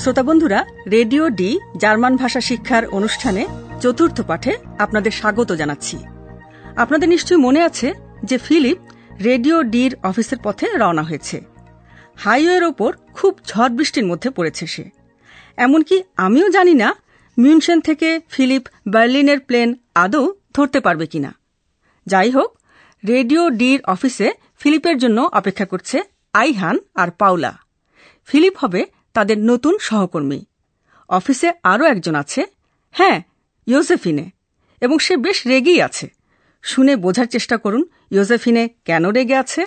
শ্রোতা বন্ধুরা, radio D, German ভাষা শিক্ষার অনুষ্ঠানে চতুর্থ পাঠে আপনাদের স্বাগত জানাচ্ছি। আপনাদের নিশ্চয়ই মনে আছে যে ফিলিপ রেডিও ডির অফিসের পথে রওনা হয়েছে। হাইওয়ের ওপর খুব ঝড় বৃষ্টির মধ্যে পড়েছে সে। এমনকি আমিও জানি না মিউনশন থেকে ফিলিপ বার্লিনের প্লেন আদৌ ধরতে পারবে কিনা। যাই হোক, রেডিও ডির অফিসে ফিলিপের জন্য অপেক্ষা করছে আইহান আর পাওলা। ফিলিপ হবে তাদের নতুন সহকর্মী। অফিসে আরও একজন আছে। হ্যাঁ ইউজেফিনে এবং সে বেশ রেগেই আছে। শুনে বোঝার চেষ্টা করুন ইউজেফিনে কেন রেগে আছে?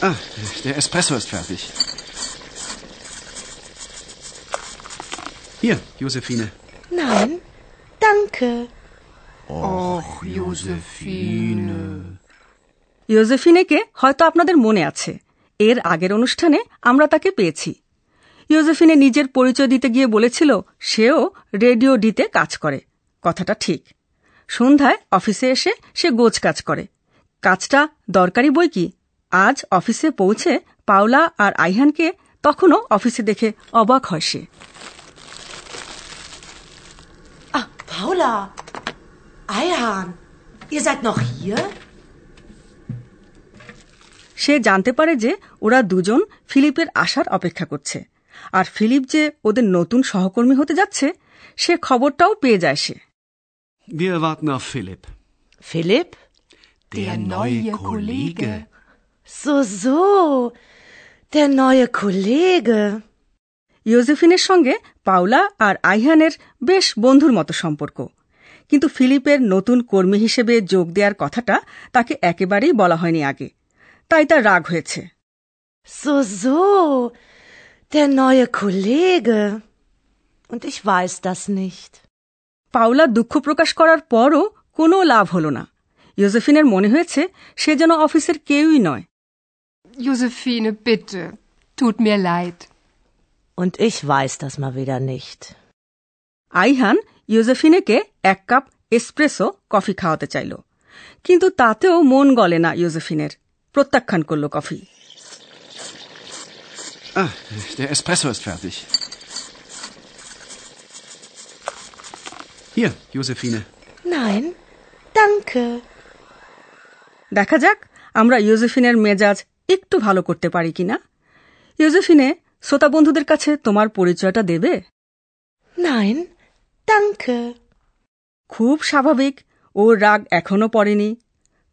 Ah, der Espresso ist fertig. Hier, Josephine. Nein, danke. Och, Josephine. ইয়োজেফিনেকে হয়তো আপনাদের মনে আছে এর আগের অনুষ্ঠানে আমরা তাকে পেয়েছি ইয়োজেফিনে নিজের পরিচয় দিতে গিয়ে বলেছিল সেও রেডিও ডিতে কাজ করে কথাটা ঠিক সন্ধ্যায় অফিসে এসে সে গোছ কাজ করে কাজটা দরকারি বই কি আজ অফিসে পৌঁছে পাওলা আর আইহানকে তখনও অফিসে দেখে অবাক হয় সে Ach, Paula. Eihahn. Ihr seid noch hier? সে জানতে পারে যে ওরা দুজন ফিলিপের আসার অপেক্ষা করছে আর ফিলিপ যে ওদের নতুন সহকর্মী হতে যাচ্ছে সে খবরটাও পেয়ে যায় সে Wir warten auf Philipp. Philipp? Der neue Kollege. So, so. Der neue Kollege. ইয়োজেফিনের সঙ্গে পাওলা আর আইহানের বেশ বন্ধুর মতো সম্পর্ক কিন্তু ফিলিপের নতুন কর্মী হিসেবে যোগ দেওয়ার কথাটা তাকে একেবারেই বলা হয়নি আগে তাই তার রাগ হয়েছে So, so. Der neue Kollege. Und ich weiß das nicht. Paula দুঃখ প্রকাশ করার পরও কোনো লাভ হল না ইয়োজেফিনের মনে হয়েছে সে যেন অফিসের কেউই নয় Josephine, bitte. Tut mir leid. Und ich weiß das mal wieder nicht. Ayhan ইয়োজেফিনেকে এক কাপ এসপ্রেসো কফি খাওয়াতে চাইল কিন্তু তাতেও মন গলে না ইয়োজেফিনের প্রত্যাখ্যান করল coffee Ah, der Espresso ist fertig. Hier, Josephine. Nein, danke. দেখা যাক আমরা ইয়োজেফিনের মেজাজ একটু ভালো করতে পারি কিনা? ইয়োজেফিনে শ্রোতা বন্ধুদের কাছে তোমার পরিচয়টা দেবে? danke. খুব স্বাভাবিক ওর রাগ এখনও পড়েনি।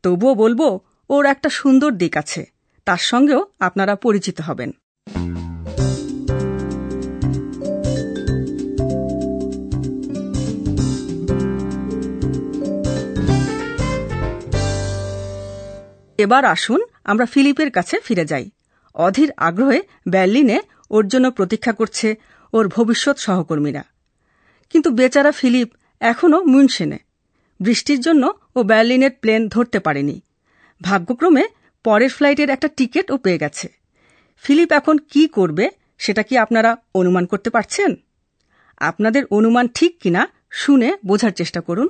তবুও বলব ওর একটা সুন্দর দিক আছে। তার সঙ্গেও আপনারা পরিচিত হবেন। এবার আসুন আমরা ফিলিপের কাছে ফিরে যাই। অধীর আগ্রহে বার্লিনে ওর জন্য প্রতীক্ষা করছে ওর ভবিষ্যৎ সহকর্মীরা। কিন্তু বেচারা ফিলিপ এখনও মুনশেনে। বৃষ্টির জন্য ও বার্লিনের প্লেন ধরতে পারেনি। ভাগ্যক্রমে পরের ফ্লাইটের একটা টিকিটও পেয়ে গেছে। ফিলিপ এখন কি করবে সেটা কি আপনারা অনুমান করতে পারছেন? আপনাদের অনুমান ঠিক কিনা শুনে বোঝার চেষ্টা করুন।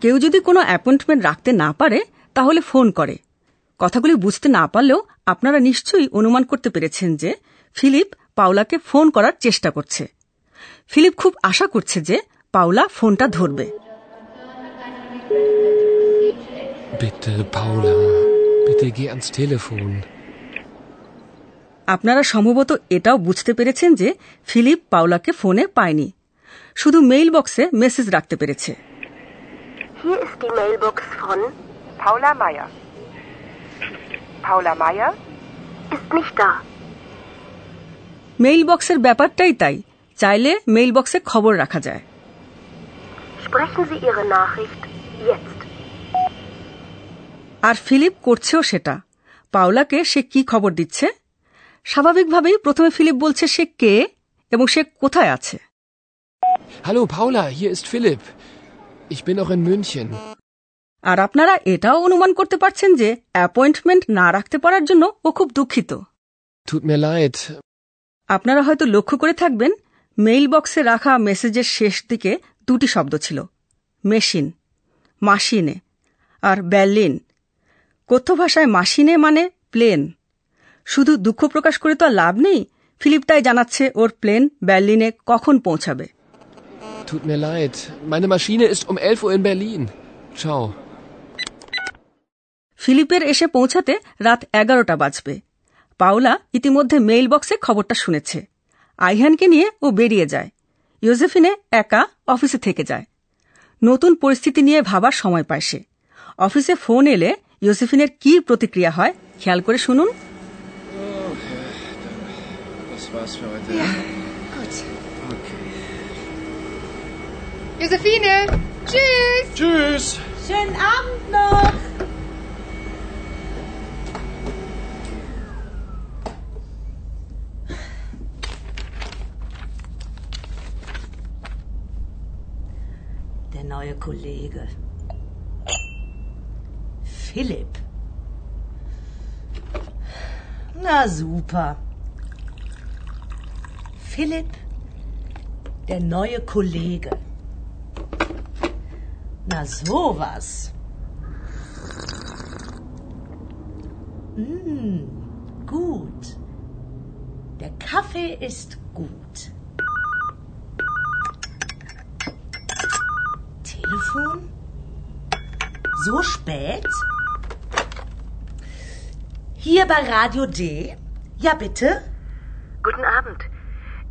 কেউ যদি কোনো অ্যাপয়েন্টমেন্ট রাখতে না পারে তাহলে ফোন করে। কথাগুলি বুঝতে না পারলেও আপনারা নিশ্চয়ই অনুমান করতে পেরেছেন যে ফিলিপ পাওলাকে ফোন করার চেষ্টা করছে। ফিলিপ খুব আশা করছে যে পাওলা ফোনটা ধরবে. আপনারা সম্ভবত এটাও বুঝতে পেরেছেন যে ফিলিপ পাওলাকে ফোনে পায়নি। শুধু মেইল বক্সে মেসেজ রাখতে পেরেছে। Die Mailbox von Paula Meier. Paula Meier? ist nicht da. Mail বক্সের ব্যাপারটাই তাই চাইলে মেইল বক্সে খবর রাখা যায় Sprechen Sie Ihre Nachricht jetzt. আর ফিলিপ করছেও সেটা পাওলাকে সে কি খবর দিচ্ছে স্বাভাবিকভাবেই প্রথমে ফিলিপ বলছে সে কে এবং সে কোথায় আছে Hallo, Paula, hier ist Philipp. Ich bin noch in München. আর আপনারা এটাও অনুমান করতে পারছেন যে অ্যাপয়েন্টমেন্ট না রাখতে পারার জন্য ও খুব দুঃখিত। Tut mir leid. আপনারা হয়তো লক্ষ্য করে থাকবেন মেইল বক্সে রাখা মেসেজের শেষ দিকে দুটি শব্দ ছিল। মেশিন মাসিনে আর ব্যালিন কথ্য ভাষায় মাসিনে মানে প্লেন শুধু দুঃখ প্রকাশ করে তো আর লাভ নেই ফিলিপ তাই জানাচ্ছে ওর প্লেন বার্লিনে কখন পৌঁছাবে। Tut mir leid. Meine Maschine ist um 11 Uhr in Berlin. Ciao. ফিলিপের এসে পৌঁছাতে রাত এগারোটা বাজবে। পাওলা ইতিমধ্যে মেইল বক্সে খবরটা শুনেছে। আইহানকে নিয়ে ও বেরিয়ে যায়। ইয়োজেফিনে একা অফিসে থেকে যায়। নতুন পরিস্থিতি নিয়ে ভাবার সময় পায় সে। অফিসে ফোন এলে ইয়োসেফিনের কি প্রতিক্রিয়া হয় খেয়াল করে শুনুন। Josephine! Tschüss! Tschüss. Schönen Abend noch. Der neue Kollege. Philipp. Na super. Philipp, der neue Kollege. Sowas. Mm, gut. Der Kaffee ist gut. Telefon? So spät? Hier bei Radio D? Ja, bitte? Guten Abend.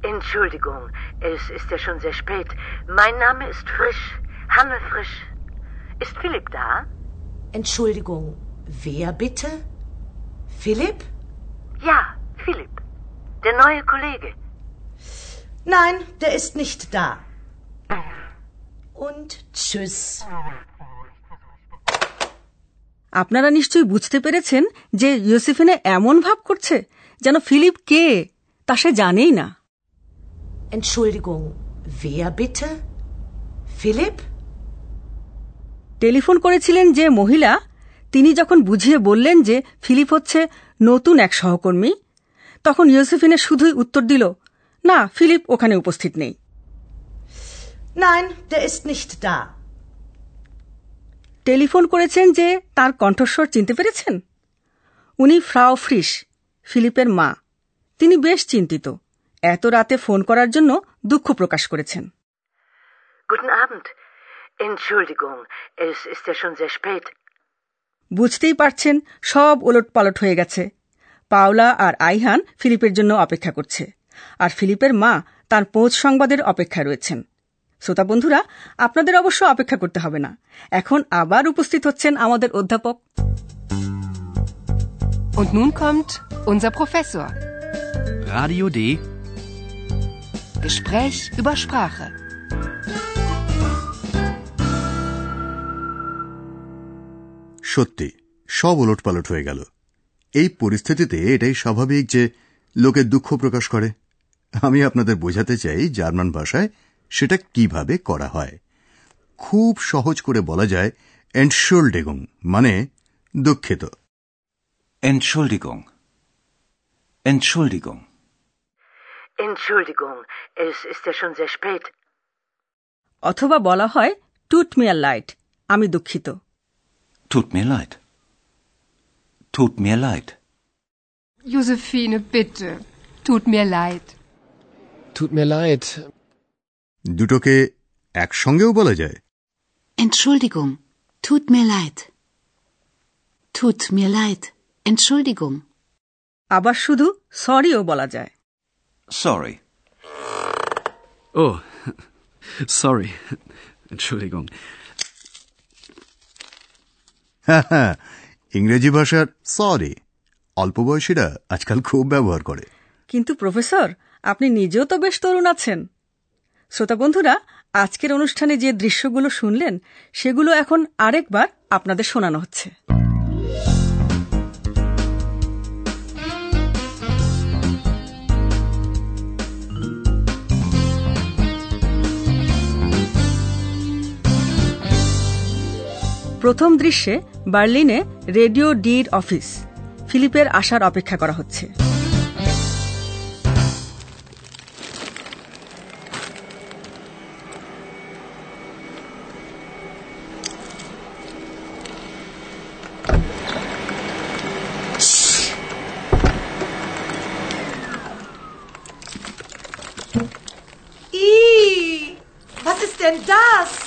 Entschuldigung, es ist ja schon sehr spät. Mein Name ist Frisch. Hanne Frisch. Ist Philipp da? Entschuldigung, wer bitte? Philipp? Ja, Philipp. Der neue Kollege. Nein, der ist nicht da. Und tschüss. আপনারা নিশ্চয়ই বুঝতে পেরেছেন যে ইয়োসেফিনে এমন ভাব করছে যেন Philip কে তা সে জানেই না Entschuldigung, wer bitte? Philipp? Telephone করেছিলেন যে মহিলা তিনি যখন বুঝিয়ে বললেন যে ফিলিপ হচ্ছে নতুন এক সহকর্মী তখন ইয়োসেফিনে শুধুই উত্তর দিল না ফিলিপ ওখানে উপস্থিত নেই Nein, der ist nicht da. Telephone করেছেন যে তার কণ্ঠস্বর চিনতে পেরেছেন উনি ফ্রাও ফ্রিস ফিলিপের মা তিনি বেশ চিন্তিত এত রাতে ফোন করার জন্য দুঃখ প্রকাশ করেছেন Guten Abend. Entschuldigung, es ist ja schon sehr spät. বুঝতেই পারছেন সব ওলট পালট হয়ে গেছে পাওলা আর আইহান ফিলিপের জন্য অপেক্ষা করছে আর ফিলিপের মা তার পৌঁছ সংবাদের অপেক্ষায় রয়েছেন শ্রোতা বন্ধুরা আপনাদের অবশ্য অপেক্ষা করতে হবে না এখন আবার উপস্থিত হচ্ছেন আমাদের অধ্যাপক Und nun kommt unser Professor. Radio D. Gespräch über Sprache. সত্যি সব ওলটপালট হয়ে গেল এই পরিস্থিতিতে এটাই স্বাভাবিক যে লোকে দুঃখ প্রকাশ করে আমি আপনাদের বোঝাতে চাই জার্মান ভাষায় সেটা কীভাবে করা হয় খুব সহজ করে বলা যায় এন্ডশোল্ডেগুং মানে দুঃখিত Entschuldigung. Entschuldigung. Entschuldigung, es ist ja schon sehr spät. অথবা বলা হয় টুট মিয়ার লাইট আমি দুঃখিত Tut mir leid. Tut mir leid. Josephine, bitte. Tut mir leid. Tut mir leid. দুটোকে একসঙ্গেও বলা যায় Entschuldigung. Tut mir leid. Tut mir leid. Entschuldigung. আবার শুধু সরিও বলা যায় Sorry. Oh, sorry. Entschuldigung. হ্যাঁ হ্যাঁ ইংরেজি ভাষার সরি অল্প বয়সীরা আজকাল খুব ব্যবহার করে। কিন্তু প্রফেসর, আপনি নিজেও তো বেশ তরুণ আছেন। শ্রোতা বন্ধুরা, আজকের অনুষ্ঠানে যে দৃশ্যগুলো শুনলেন, সেগুলো এখন আরেকবার আপনাদের শোনানো হচ্ছে। প্রথম দৃশ্যে বার্লিনে রেডিও ডির অফিস ফিলিপের আসার অপেক্ষা করা হচ্ছে was ist denn das?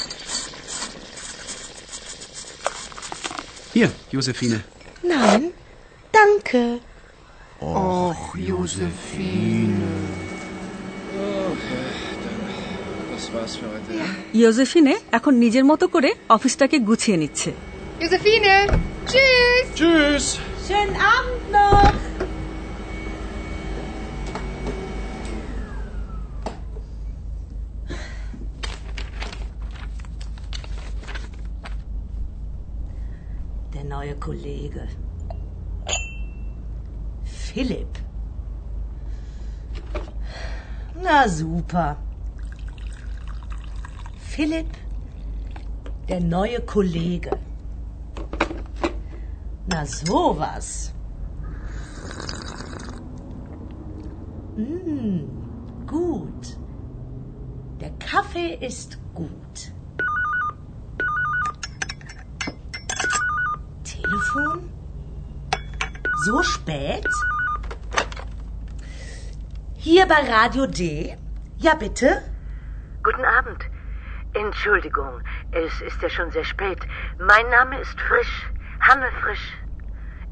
Hier, Josephine. Nein, danke. Och, Josephine. Das war's für heute. ইয়োজেফিনে এখন নিজের মতো করে অফিসটাকে গুছিয়ে নিচ্ছে Josephine, tschüss. Tschüss. Schönen Abend noch. Neue Kollege. Philipp. Na super. Philipp, der neue Kollege. Na sowas. Mm, gut. Der Kaffee ist gut. Telefon? So spät? Hier bei Radio D? Ja, bitte? Guten Abend. Entschuldigung, es ist ja schon sehr spät. Mein Name ist Frisch, Hanne Frisch.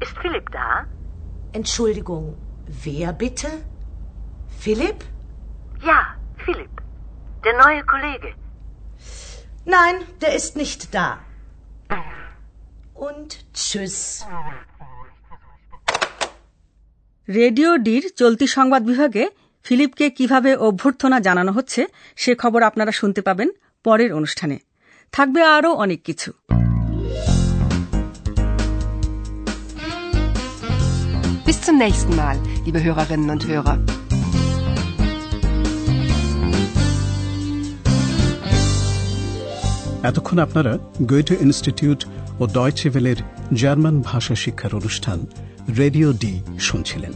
Ist Philipp da? Entschuldigung, wer bitte? Philipp? Ja, Philipp. Der neue Kollege. Nein, der ist nicht da. Und tschüss. Radio ডির চলতি সংবাদ বিভাগে ফিলিপকে কীভাবে অভ্যর্থনা জানানো হচ্ছে সে খবর আপনারা শুনতে পাবেন পরের অনুষ্ঠানে থাকবে আরও অনেক কিছু Bis zum nächsten Mal, liebe Hörerinnen und Hörer. এতক্ষণ আপনারা গোয়েটে ইনস্টিটিউট ও ডয়চে ভেলের জার্মান ভাষা শিক্ষার অনুষ্ঠান রেডিও ডি শুনছিলেন.